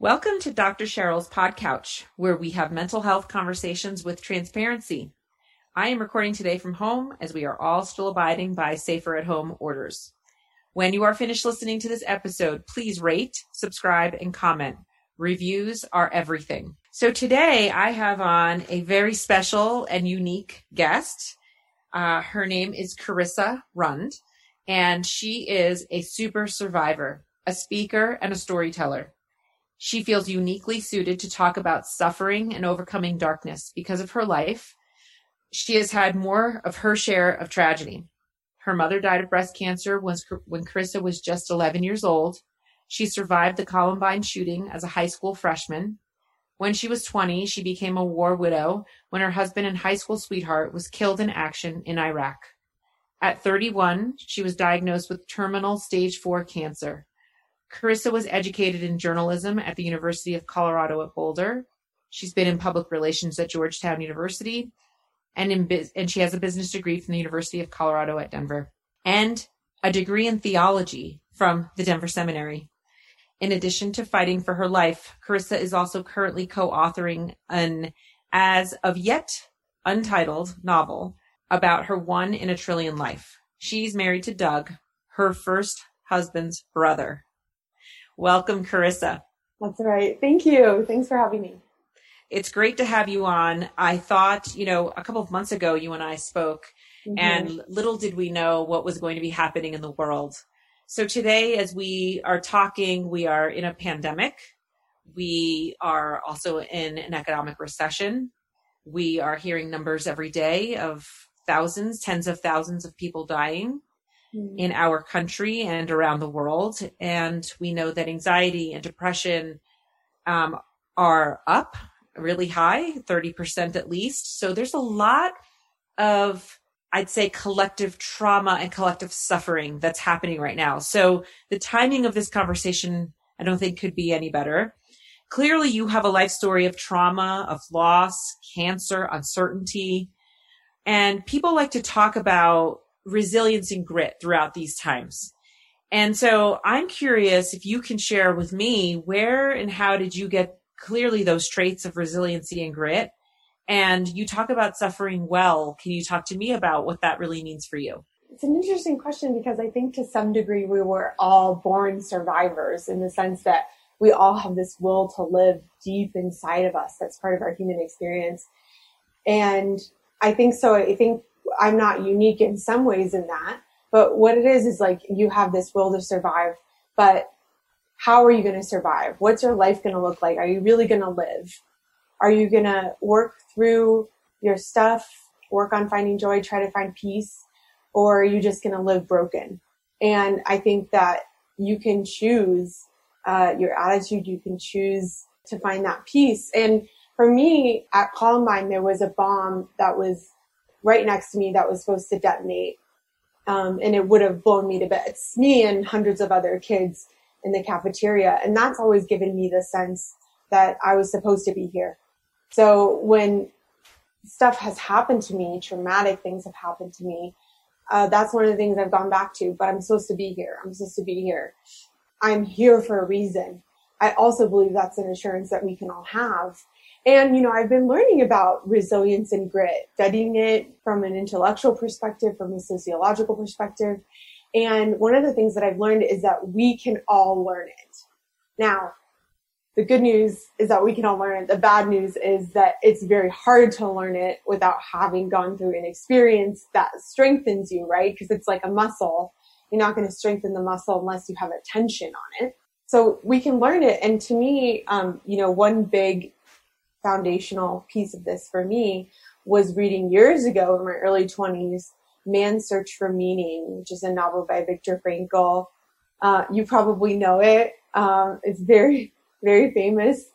Welcome to Dr. Cheryl's Pod Couch, where we have mental health conversations with transparency. I am recording today from home as we are all still abiding by safer at home orders. When you are finished listening to this episode, please rate, subscribe, and comment. Reviews are everything. So today I have on a very special and unique guest. Uh, her name is Carissa Rund, and she is a super survivor, a speaker, and a storyteller. She feels uniquely suited to talk about suffering and overcoming darkness because of her life. She has had more of her share of tragedy. Her mother died of breast cancer when, when Carissa was just 11 years old. She survived the Columbine shooting as a high school freshman. When she was 20, she became a war widow when her husband and high school sweetheart was killed in action in Iraq. At 31, she was diagnosed with terminal stage 4 cancer. Carissa was educated in journalism at the University of Colorado at Boulder. She's been in public relations at Georgetown University and in biz- and she has a business degree from the University of Colorado at Denver and a degree in theology from the Denver Seminary. In addition to fighting for her life, Carissa is also currently co-authoring an as of yet untitled novel about her one in a trillion life. She's married to Doug, her first husband's brother. Welcome, Carissa. That's right. Thank you. Thanks for having me. It's great to have you on. I thought, you know, a couple of months ago, you and I spoke, mm-hmm. and little did we know what was going to be happening in the world. So today, as we are talking, we are in a pandemic. We are also in an economic recession. We are hearing numbers every day of thousands, tens of thousands of people dying mm-hmm. in our country and around the world. And we know that anxiety and depression um, are up really high, 30% at least. So there's a lot of, I'd say, collective trauma and collective suffering that's happening right now. So the timing of this conversation, I don't think could be any better. Clearly, you have a life story of trauma, of loss, cancer, uncertainty. And people like to talk about resilience and grit throughout these times. And so I'm curious if you can share with me where and how did you get clearly those traits of resiliency and grit. And you talk about suffering well. Can you talk to me about what that really means for you? It's an interesting question because I think to some degree we were all born survivors in the sense that we all have this will to live deep inside of us. That's part of our human experience. And I think so. I think I'm not unique in some ways in that, but what it is is like you have this will to survive, but how are you going to survive? What's your life going to look like? Are you really going to live? Are you going to work through your stuff, work on finding joy, try to find peace, or are you just going to live broken? And I think that you can choose uh, your attitude. You can choose to find that peace. And for me, at Columbine, there was a bomb that was right next to me that was supposed to detonate. Um, and it would have blown me to bits, me and hundreds of other kids in the cafeteria. And that's always given me the sense that I was supposed to be here. So when stuff has happened to me, traumatic things have happened to me, uh, that's one of the things I've gone back to, but I'm supposed to be here. I'm supposed to be here. I'm here for a reason. I also believe that's an assurance that we can all have. And, you know, I've been learning about resilience and grit, studying it from an intellectual perspective, from a sociological perspective. And one of the things that I've learned is that we can all learn it. Now, the good news is that we can all learn it. The bad news is that it's very hard to learn it without having gone through an experience that strengthens you, right? Because it's like a muscle. You're not going to strengthen the muscle unless you have a tension on it. So we can learn it. And to me, um, you know, one big foundational piece of this for me was reading years ago in my early 20s Man's Search for Meaning, which is a novel by Viktor Frankl. Uh, you probably know it. Um, it's very, very famous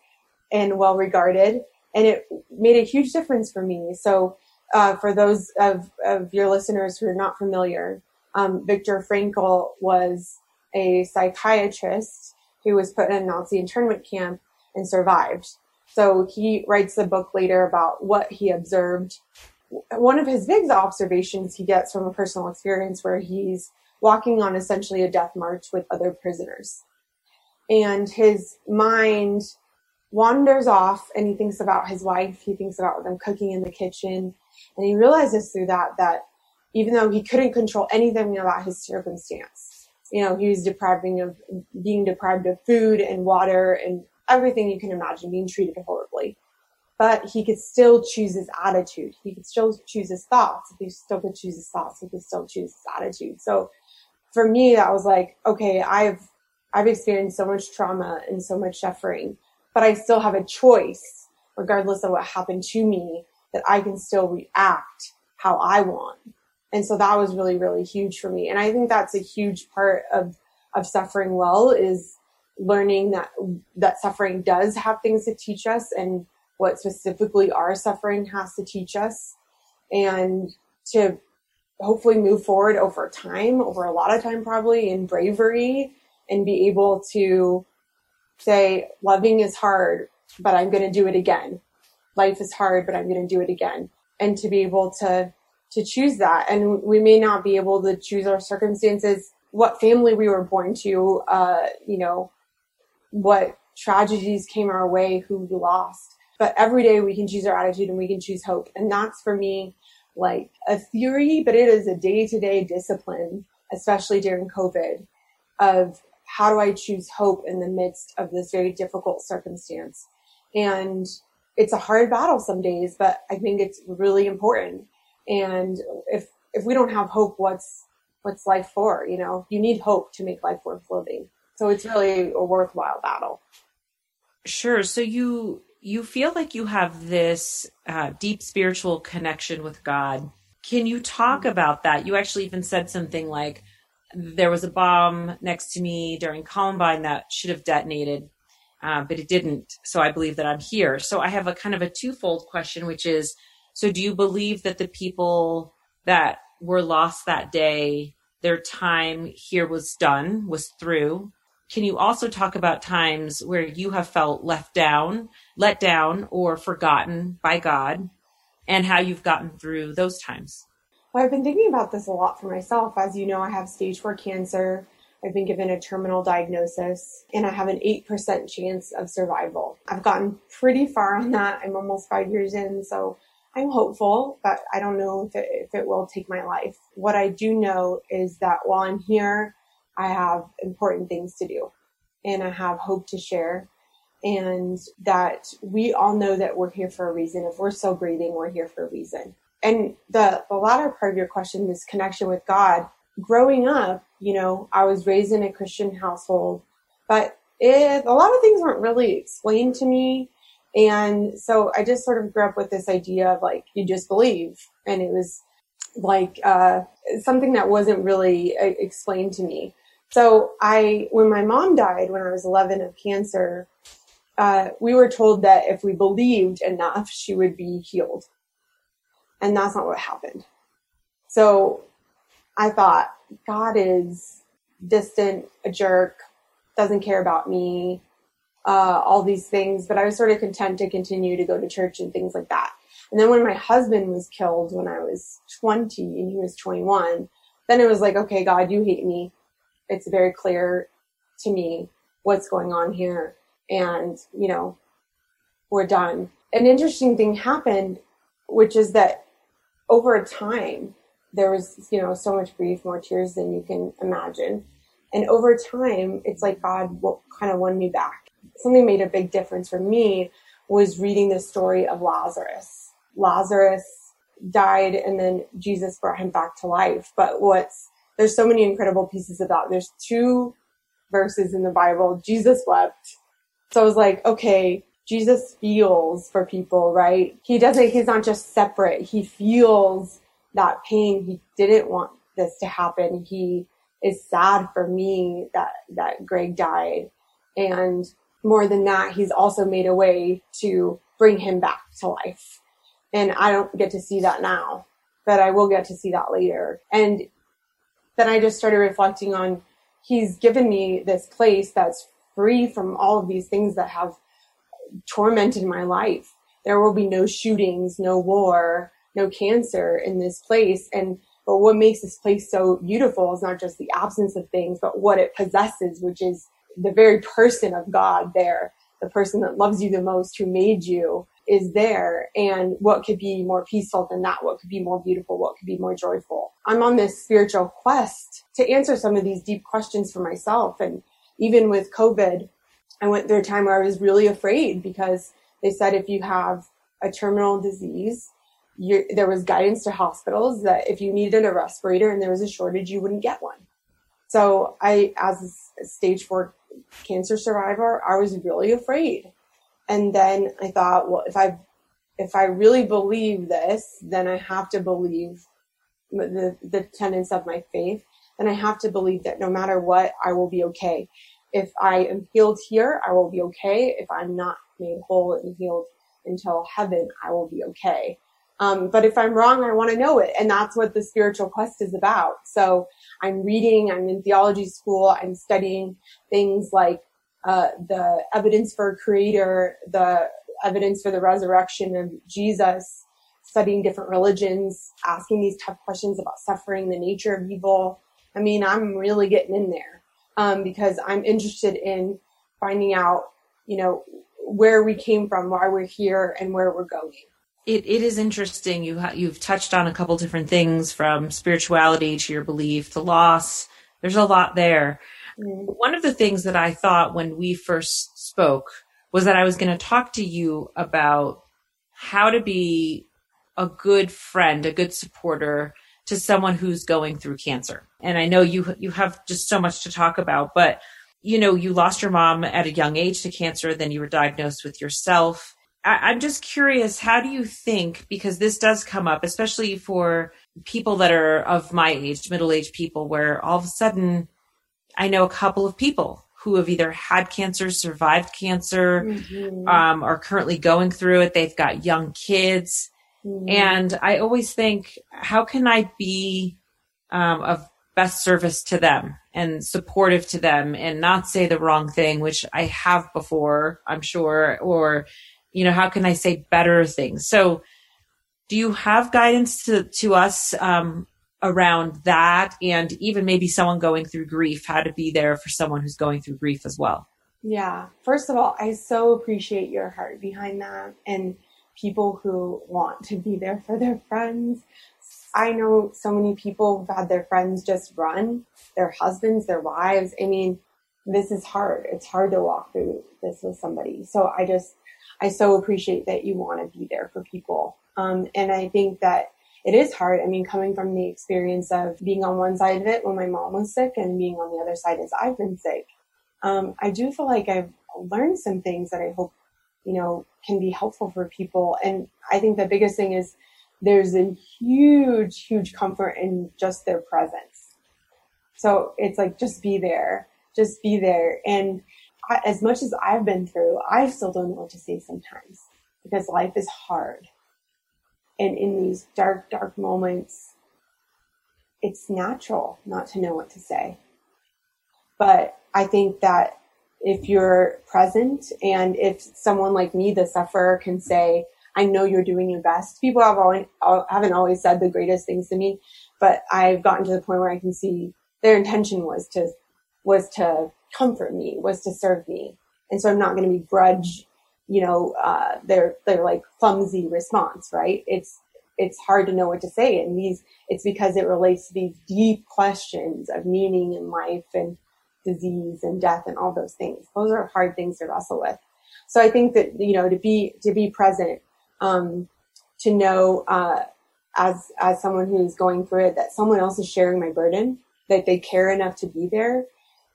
and well regarded, and it made a huge difference for me. So, uh, for those of, of your listeners who are not familiar, um, Viktor Frankl was a psychiatrist who was put in a Nazi internment camp and survived. So he writes the book later about what he observed one of his big observations he gets from a personal experience where he's walking on essentially a death march with other prisoners. and his mind wanders off and he thinks about his wife. He thinks about them cooking in the kitchen. And he realizes through that that even though he couldn't control anything about his circumstance, you know, he was depriving of being deprived of food and water and everything you can imagine, being treated horribly. But he could still choose his attitude. He could still choose his thoughts. If he still could choose his thoughts, he could still choose his attitude. So for me, that was like, okay, I've I've experienced so much trauma and so much suffering, but I still have a choice, regardless of what happened to me, that I can still react how I want. And so that was really, really huge for me. And I think that's a huge part of, of suffering well is learning that, that suffering does have things to teach us and what specifically our suffering has to teach us and to hopefully move forward over time, over a lot of time probably in bravery and be able to say, loving is hard, but I'm going to do it again. Life is hard, but I'm going to do it again. And to be able to, to choose that. And we may not be able to choose our circumstances, what family we were born to, uh, you know, what tragedies came our way, who we lost. But every day we can choose our attitude and we can choose hope. And that's for me like a theory, but it is a day to day discipline, especially during COVID, of how do I choose hope in the midst of this very difficult circumstance? And it's a hard battle some days, but I think it's really important. And if, if we don't have hope, what's, what's life for? You know, you need hope to make life worth living. So it's really a worthwhile battle. Sure. So you, you feel like you have this uh, deep spiritual connection with God. Can you talk mm-hmm. about that? You actually even said something like, there was a bomb next to me during Columbine that should have detonated, uh, but it didn't. So I believe that I'm here. So I have a kind of a twofold question, which is, so do you believe that the people that were lost that day, their time here was done, was through? Can you also talk about times where you have felt left down, let down, or forgotten by God, and how you've gotten through those times? Well, I've been thinking about this a lot for myself. As you know, I have stage four cancer. I've been given a terminal diagnosis and I have an 8% chance of survival. I've gotten pretty far on that. I'm almost five years in, so I'm hopeful, but I don't know if it, if it will take my life. What I do know is that while I'm here, I have important things to do and I have hope to share and that we all know that we're here for a reason. If we're still breathing, we're here for a reason and the, the latter part of your question, this connection with God, growing up, you know, I was raised in a Christian household, but it, a lot of things weren't really explained to me. And so I just sort of grew up with this idea of like, you just believe. And it was like, uh, something that wasn't really uh, explained to me. So I, when my mom died when I was 11 of cancer, uh, we were told that if we believed enough, she would be healed. And that's not what happened. So I thought, God is distant, a jerk, doesn't care about me, uh, all these things. But I was sort of content to continue to go to church and things like that. And then when my husband was killed when I was 20 and he was 21, then it was like, okay, God, you hate me. It's very clear to me what's going on here. And, you know, we're done. An interesting thing happened, which is that over time, there was, you know, so much grief, more tears than you can imagine. And over time, it's like God kind of won me back. Something made a big difference for me was reading the story of Lazarus. Lazarus died and then Jesus brought him back to life. But what's, there's so many incredible pieces of that. There's two verses in the Bible. Jesus wept. So I was like, okay, Jesus feels for people, right? He doesn't, he's not just separate. He feels that pain. He didn't want this to happen. He is sad for me that, that Greg died. And more than that, he's also made a way to bring him back to life. And I don't get to see that now, but I will get to see that later. And then I just started reflecting on he's given me this place that's free from all of these things that have tormented my life. There will be no shootings, no war, no cancer in this place. And but what makes this place so beautiful is not just the absence of things, but what it possesses, which is the very person of God there, the person that loves you the most, who made you, is there. And what could be more peaceful than that? What could be more beautiful? What could be more joyful? I'm on this spiritual quest to answer some of these deep questions for myself. And even with COVID, I went through a time where I was really afraid because they said if you have a terminal disease, there was guidance to hospitals that if you needed a respirator and there was a shortage, you wouldn't get one. So I, as a stage four cancer survivor, I was really afraid. And then I thought, well, if I, if I really believe this, then I have to believe the, the tenets of my faith. Then I have to believe that no matter what, I will be okay. If I am healed here, I will be okay. If I'm not made whole and healed until heaven, I will be okay. Um, but if I'm wrong, I want to know it. And that's what the spiritual quest is about. So I'm reading, I'm in theology school, I'm studying things like uh, the evidence for a creator, the evidence for the resurrection of Jesus, studying different religions, asking these tough questions about suffering, the nature of evil. I mean, I'm really getting in there um, because I'm interested in finding out, you know, where we came from, why we're here, and where we're going. It it is interesting. You ha- you've touched on a couple different things from spirituality to your belief to loss. There's a lot there. Mm. One of the things that I thought when we first spoke was that I was going to talk to you about how to be a good friend, a good supporter to someone who's going through cancer. And I know you you have just so much to talk about, but you know, you lost your mom at a young age to cancer, then you were diagnosed with yourself. I, I'm just curious, how do you think, because this does come up, especially for people that are of my age, middle aged people, where all of a sudden I know a couple of people who have either had cancer, survived cancer, mm-hmm. um, are currently going through it. They've got young kids. Mm-hmm. And I always think, how can I be um, of best service to them and supportive to them and not say the wrong thing, which I have before, I'm sure, or, you know, how can I say better things? So do you have guidance to, to us, um, around that and even maybe someone going through grief, how to be there for someone who's going through grief as well? Yeah. First of all, I so appreciate your heart behind that and people who want to be there for their friends. I know so many people who've had their friends just run, their husbands, their wives. I mean, this is hard. It's hard to walk through this with somebody. So I just, I so appreciate that you want to be there for people. Um, and I think that it is hard. I mean, coming from the experience of being on one side of it when my mom was sick and being on the other side as I've been sick, um, I do feel like I've learned some things that I hope, you know, can be helpful for people. And I think the biggest thing is there's a huge, huge comfort in just their presence. So it's like, just be there, just be there. And I, as much as I've been through, I still don't know what to say sometimes because life is hard. And in these dark, dark moments, it's natural not to know what to say. But I think that if you're present and if someone like me, the sufferer, can say, I know you're doing your best. People have always, haven't always said the greatest things to me, but I've gotten to the point where I can see their intention was to, was to comfort me, was to serve me. And so I'm not going to begrudge, you know, uh, their, their like clumsy response, right? It's, it's hard to know what to say. And these, it's because it relates to these deep questions of meaning in life and disease and death and all those things. Those are hard things to wrestle with. So I think that, you know, to be, to be present um, to know uh, as as someone who's going through it that someone else is sharing my burden, that they care enough to be there,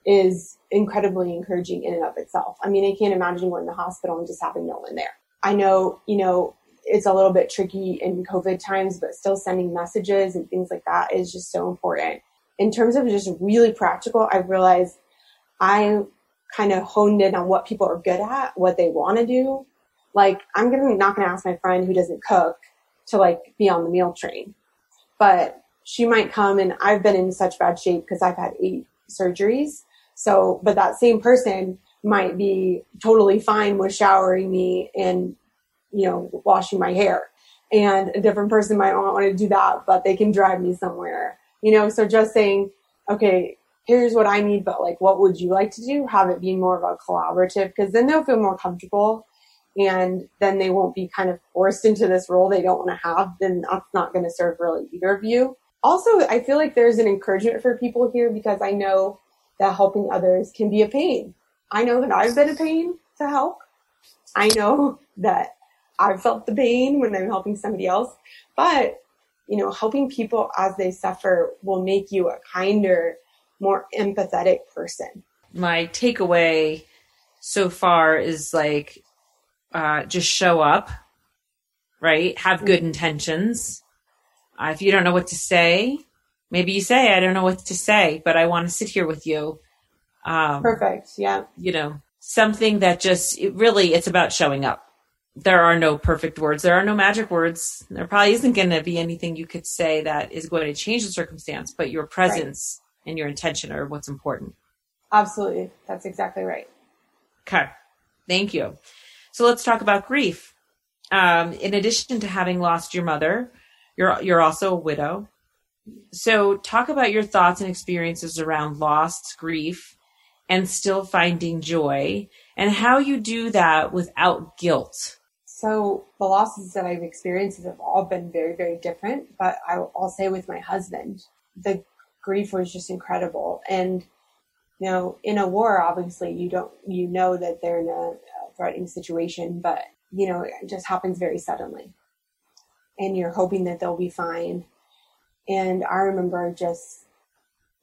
is incredibly encouraging in and of itself. I mean, I can't imagine going to the hospital and just having no one there. I know, you know, it's a little bit tricky in COVID times, but still sending messages and things like that is just so important. In terms of just really practical, I've realized I kind of honed in on what people are good at, what they want to do, like, I'm gonna not gonna ask my friend who doesn't cook to like be on the meal train, but she might come and I've been in such bad shape because I've had eight surgeries. So, but that same person might be totally fine with showering me and, you know, washing my hair. And a different person might not want to do that, but they can drive me somewhere, you know? So just saying, okay, here's what I need, but like, what would you like to do? Have it be more of a collaborative because then they'll feel more comfortable and then they won't be kind of forced into this role they don't want to have. Then that's not going to serve really either of you. Also, I feel like there's an encouragement for people here because I know that helping others can be a pain. I know that I've been a pain to help. I know that I've felt the pain when I'm helping somebody else, but you know, helping people as they suffer will make you a kinder, more empathetic person. My takeaway so far is like, uh, just show up, right? Have good intentions. Uh, if you don't know what to say, maybe you say, I don't know what to say, but I want to sit here with you. Um, Perfect. Yeah. You know, something that just, it really, it's about showing up there are no perfect words. There are no magic words. There probably isn't going to be anything you could say that is going to change the circumstance, but your presence right. and your intention are what's important. Absolutely. That's exactly right. Okay. Thank you. So let's talk about grief. Um, in addition to having lost your mother, you're, you're also a widow. So talk about your thoughts and experiences around loss, grief, and still finding joy and how you do that without guilt. So the losses that I've experienced have all been very, very different. But I'll, say with my husband, the grief was just incredible. And you know, in a war, obviously, you don't you know that they're in a threatening situation, but you know, it just happens very suddenly, and you're hoping that they'll be fine. And I remember just,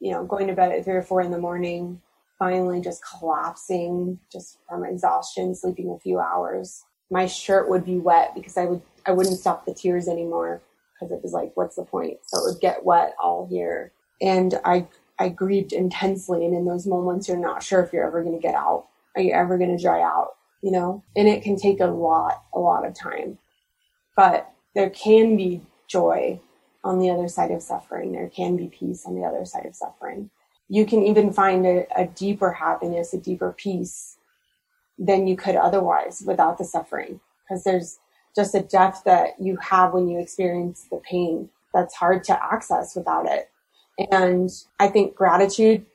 you know, going to bed at three or four in the morning, finally just collapsing just from exhaustion, sleeping a few hours my shirt would be wet because I would I wouldn't stop the tears anymore because it was like, what's the point? So it would get wet all here. And I I grieved intensely and in those moments you're not sure if you're ever gonna get out. Are you ever gonna dry out? You know? And it can take a lot, a lot of time. But there can be joy on the other side of suffering. There can be peace on the other side of suffering. You can even find a, a deeper happiness, a deeper peace than you could otherwise without the suffering. Because there's just a depth that you have when you experience the pain that's hard to access without it. And I think gratitude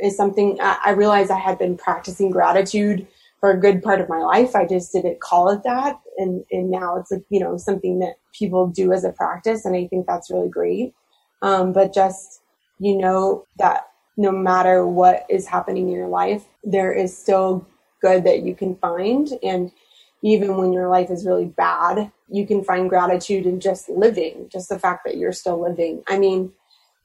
is something I realized I had been practicing gratitude for a good part of my life. I just didn't call it that. And, and now it's like, you know, something that people do as a practice. And I think that's really great. Um, but just, you know, that no matter what is happening in your life, there is still good that you can find. And even when your life is really bad, you can find gratitude in just living, just the fact that you're still living. I mean,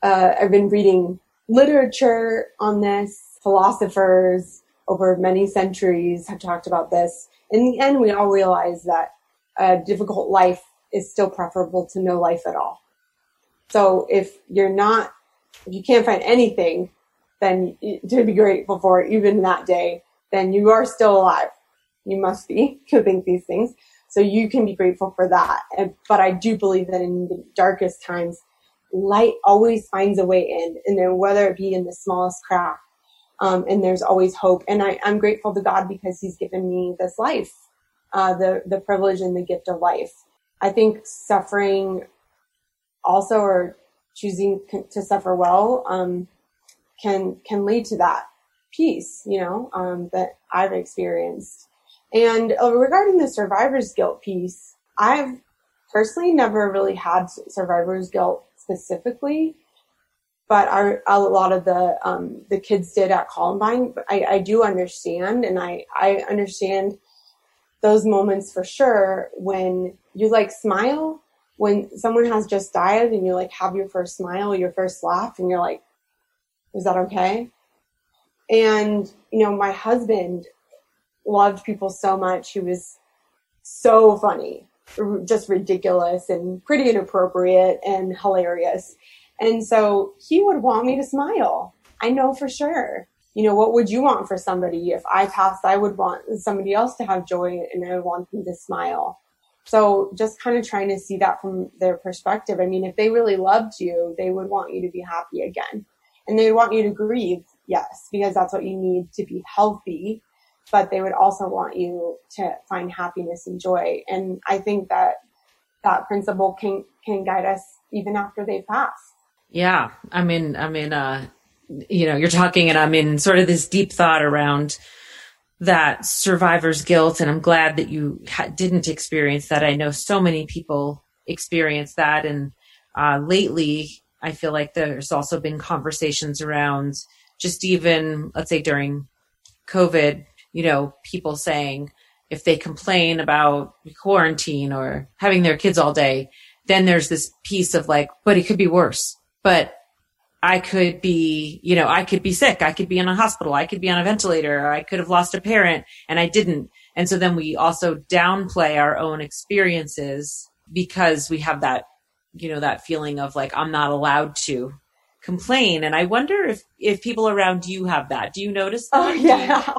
uh, I've been reading literature on this, philosophers over many centuries have talked about this. In the end, we all realize that a difficult life is still preferable to no life at all. So if you're not, if you can't find anything, then to be grateful for even that day then you are still alive. You must be to think these things. So you can be grateful for that. But I do believe that in the darkest times, light always finds a way in, and then whether it be in the smallest crack, um, and there's always hope. And I, am grateful to God because He's given me this life, uh, the the privilege and the gift of life. I think suffering, also, or choosing to suffer well, um, can can lead to that peace, you know, um, that I've experienced. And uh, regarding the survivor's guilt piece, I've personally never really had survivor's guilt specifically, but our, a lot of the um, the kids did at Columbine. I, I do understand, and I I understand those moments for sure when you like smile when someone has just died and you like have your first smile, your first laugh, and you're like, is that okay? And, you know, my husband loved people so much. He was so funny, just ridiculous and pretty inappropriate and hilarious. And so he would want me to smile. I know for sure. You know, what would you want for somebody? If I passed, I would want somebody else to have joy and I would want them to smile. So just kind of trying to see that from their perspective. I mean, if they really loved you, they would want you to be happy again and they would want you to grieve yes, because that's what you need to be healthy. But they would also want you to find happiness and joy. And I think that that principle can, can guide us even after they pass. Yeah. I mean, I mean, uh, you know, you're talking and I'm in sort of this deep thought around that survivor's guilt. And I'm glad that you ha- didn't experience that. I know so many people experience that. And uh, lately, I feel like there's also been conversations around just even, let's say during COVID, you know, people saying if they complain about quarantine or having their kids all day, then there's this piece of like, but it could be worse. But I could be, you know, I could be sick. I could be in a hospital. I could be on a ventilator. I could have lost a parent and I didn't. And so then we also downplay our own experiences because we have that, you know, that feeling of like, I'm not allowed to complain. And I wonder if, if people around you have that. Do you notice that? Oh, yeah.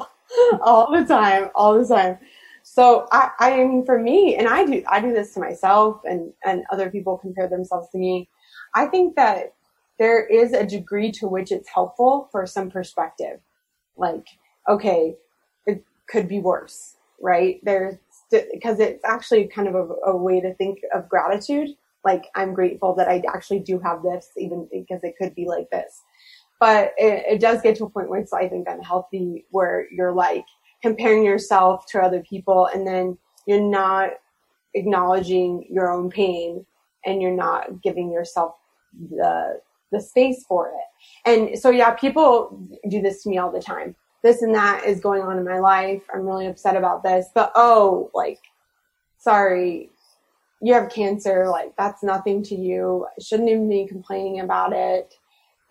all the time. All the time. So I, I mean, for me, and I do, I do this to myself and, and other people compare themselves to me. I think that there is a degree to which it's helpful for some perspective. Like, okay, it could be worse, right? There's, because it's actually kind of a, a, way to think of gratitude. Like, I'm grateful that I actually do have this, even because it could be like this. But it, it does get to a point where it's, I think, unhealthy, where you're like comparing yourself to other people and then you're not acknowledging your own pain and you're not giving yourself the the space for it. And so, yeah, people do this to me all the time. This and that is going on in my life. I'm really upset about this, but oh, like, sorry, you have cancer. Like, that's nothing to you. I shouldn't even be complaining about it.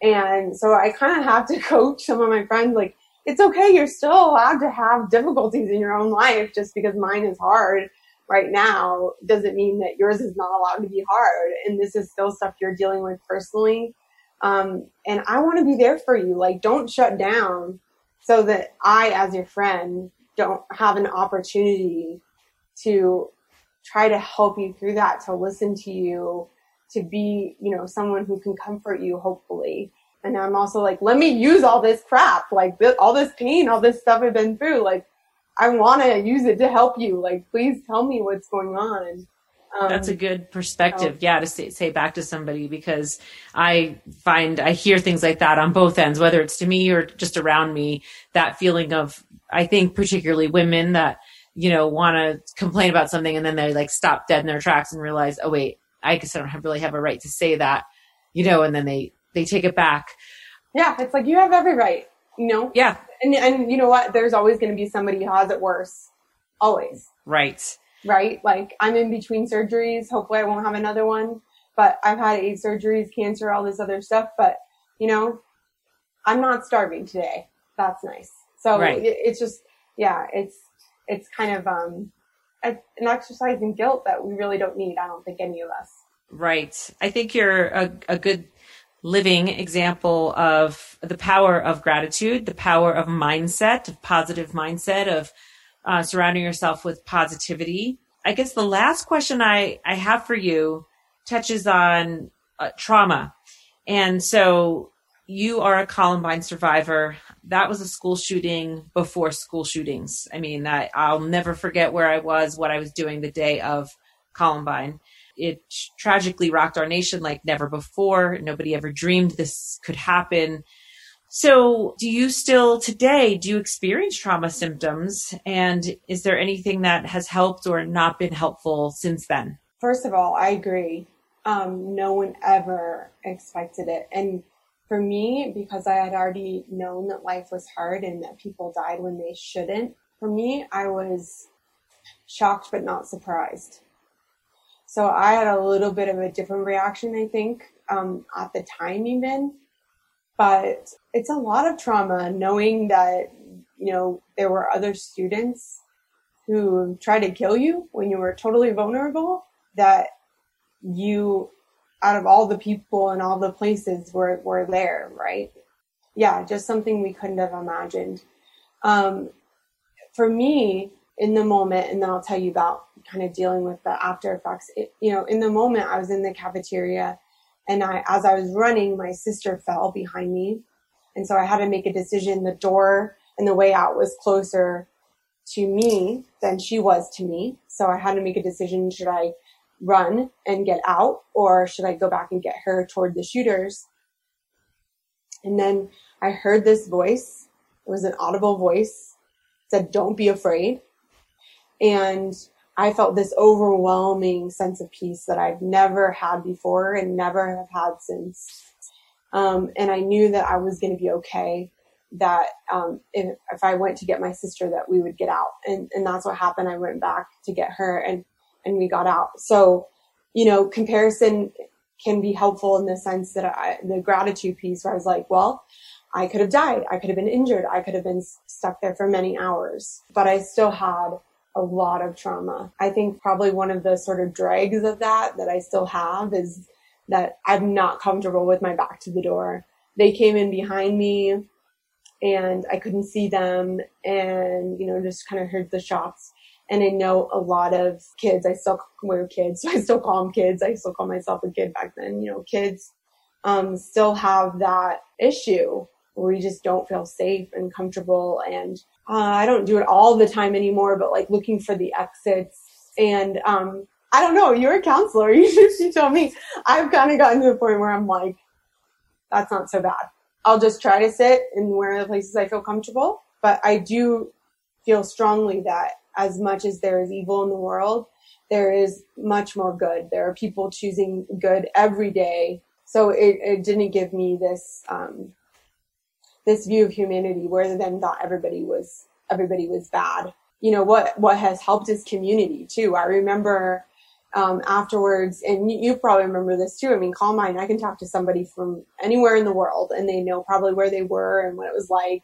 And so I kind of have to coach some of my friends, like, it's okay. You're still allowed to have difficulties in your own life just because mine is hard right now doesn't mean that yours is not allowed to be hard. And this is still stuff you're dealing with personally. Um, and I want to be there for you. Like, don't shut down so that I, as your friend, don't have an opportunity to try to help you through that, to listen to you, to be, you know, someone who can comfort you, hopefully. And I'm also like, let me use all this crap, like all this pain, all this stuff I've been through. Like, I want to use it to help you. Like, please tell me what's going on. Um, That's a good perspective. So, yeah, to say, say, back to somebody because I find I hear things like that on both ends, whether it's to me or just around me. That feeling of, I think, particularly women that you know want to complain about something and then they like stop dead in their tracks and realize, oh wait, I guess I don't have, really have a right to say that, you know, and then they they take it back. Yeah, it's like you have every right, you know. Yeah, and and you know what? There's always going to be somebody who has it worse. Always. Right right? Like I'm in between surgeries. Hopefully I won't have another one, but I've had eight surgeries, cancer, all this other stuff. But you know, I'm not starving today. That's nice. So right. it, it's just, yeah, it's, it's kind of, um, a, an exercise in guilt that we really don't need. I don't think any of us. Right. I think you're a, a good living example of the power of gratitude, the power of mindset, of positive mindset, of uh, surrounding yourself with positivity. I guess the last question I, I have for you touches on uh, trauma. And so you are a Columbine survivor. That was a school shooting before school shootings. I mean, I, I'll never forget where I was, what I was doing the day of Columbine. It tragically rocked our nation like never before. Nobody ever dreamed this could happen. So, do you still today do you experience trauma symptoms and is there anything that has helped or not been helpful since then? First of all, I agree. Um, no one ever expected it. And for me, because I had already known that life was hard and that people died when they shouldn't, for me, I was shocked but not surprised. So I had a little bit of a different reaction, I think, um, at the time even but it's a lot of trauma knowing that, you know, there were other students who tried to kill you when you were totally vulnerable, that you, out of all the people and all the places were, were there, right? Yeah, just something we couldn't have imagined. Um, for me, in the moment, and then I'll tell you about kind of dealing with the after effects. It, you know, in the moment, I was in the cafeteria and I, as I was running, my sister fell behind me. And so I had to make a decision. The door and the way out was closer to me than she was to me. So I had to make a decision. Should I run and get out or should I go back and get her toward the shooters? And then I heard this voice. It was an audible voice. Said, don't be afraid. And I felt this overwhelming sense of peace that I've never had before and never have had since. Um, and I knew that I was going to be okay. That um, if, if I went to get my sister, that we would get out, and and that's what happened. I went back to get her, and and we got out. So, you know, comparison can be helpful in the sense that I, the gratitude piece, where I was like, well, I could have died, I could have been injured, I could have been stuck there for many hours, but I still had a lot of trauma. I think probably one of the sort of dregs of that that I still have is that I'm not comfortable with my back to the door. They came in behind me and I couldn't see them and, you know, just kind of heard the shots. And I know a lot of kids, I still were kids, so I still call them kids. I still call myself a kid back then. You know, kids um, still have that issue where we just don't feel safe and comfortable. And uh, I don't do it all the time anymore, but like looking for the exits. And um, I don't know, you're a counselor. You should tell me. I've kind of gotten to the point where I'm like, that's not so bad. I'll just try to sit in where the places I feel comfortable. But I do feel strongly that as much as there is evil in the world, there is much more good. There are people choosing good every day. So it, it didn't give me this um, this view of humanity where then thought everybody was everybody was bad. You know what what has helped is community too. I remember um, afterwards, and you, you, probably remember this too. I mean, Columbine. I can talk to somebody from anywhere in the world, and they know probably where they were and what it was like.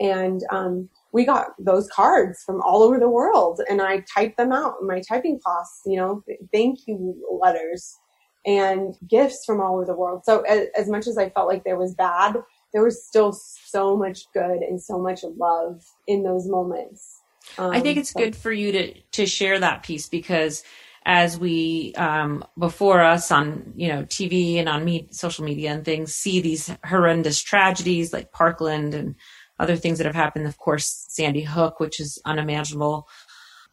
And um, we got those cards from all over the world, and I typed them out in my typing class. You know, thank you letters and gifts from all over the world. So as, as much as I felt like there was bad, there was still so much good and so much love in those moments. Um, I think it's good for you to to share that piece because as we um, before us on you know TV and on me, social media and things see these horrendous tragedies like Parkland and other things that have happened. Of course, Sandy Hook, which is unimaginable.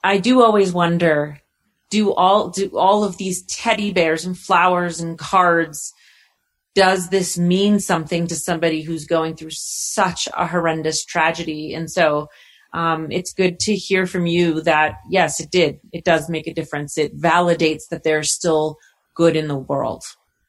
I do always wonder: do all do all of these teddy bears and flowers and cards does this mean something to somebody who's going through such a horrendous tragedy? And so um, it's good to hear from you that yes, it did. It does make a difference. It validates that there's still good in the world.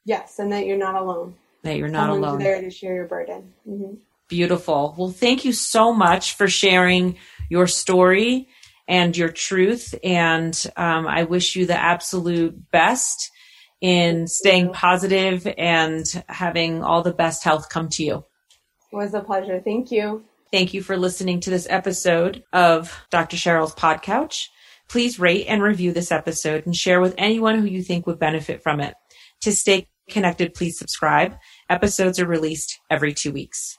Yes, and that you're not alone. That you're not Someone's alone. There to share your burden. Mm-hmm. Beautiful. Well, thank you so much for sharing your story and your truth. And um, I wish you the absolute best in staying positive and having all the best health come to you. It was a pleasure. Thank you. Thank you for listening to this episode of Dr. Cheryl's Pod Couch. Please rate and review this episode and share with anyone who you think would benefit from it. To stay connected, please subscribe. Episodes are released every two weeks.